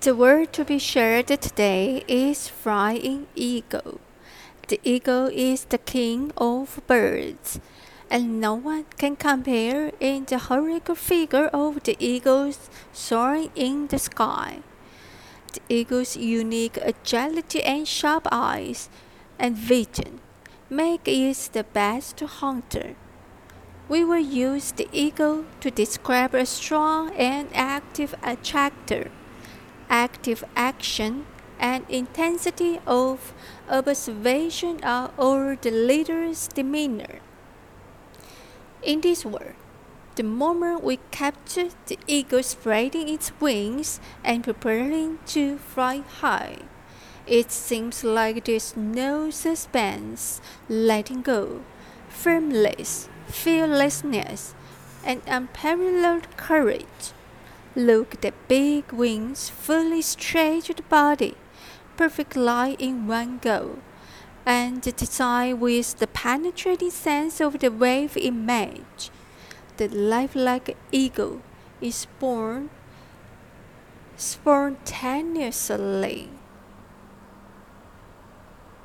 The word to be shared today is flying eagle. The eagle is the king of birds, and no one can compare in the heroic figure of the eagle soaring in the sky. The eagle's unique agility and sharp eyes and vision make it the best hunter. We will use the eagle to describe a strong and active attractor active action, and intensity of observation are all the leader's demeanor. In this world, the moment we capture the eagle spreading its wings and preparing to fly high, it seems like there's no suspense, letting go, firmness, fearlessness, and unparalleled courage. Look the big wings, fully stretched body, perfect line in one go, and the design with the penetrating sense of the wave image. The lifelike eagle is born spontaneously.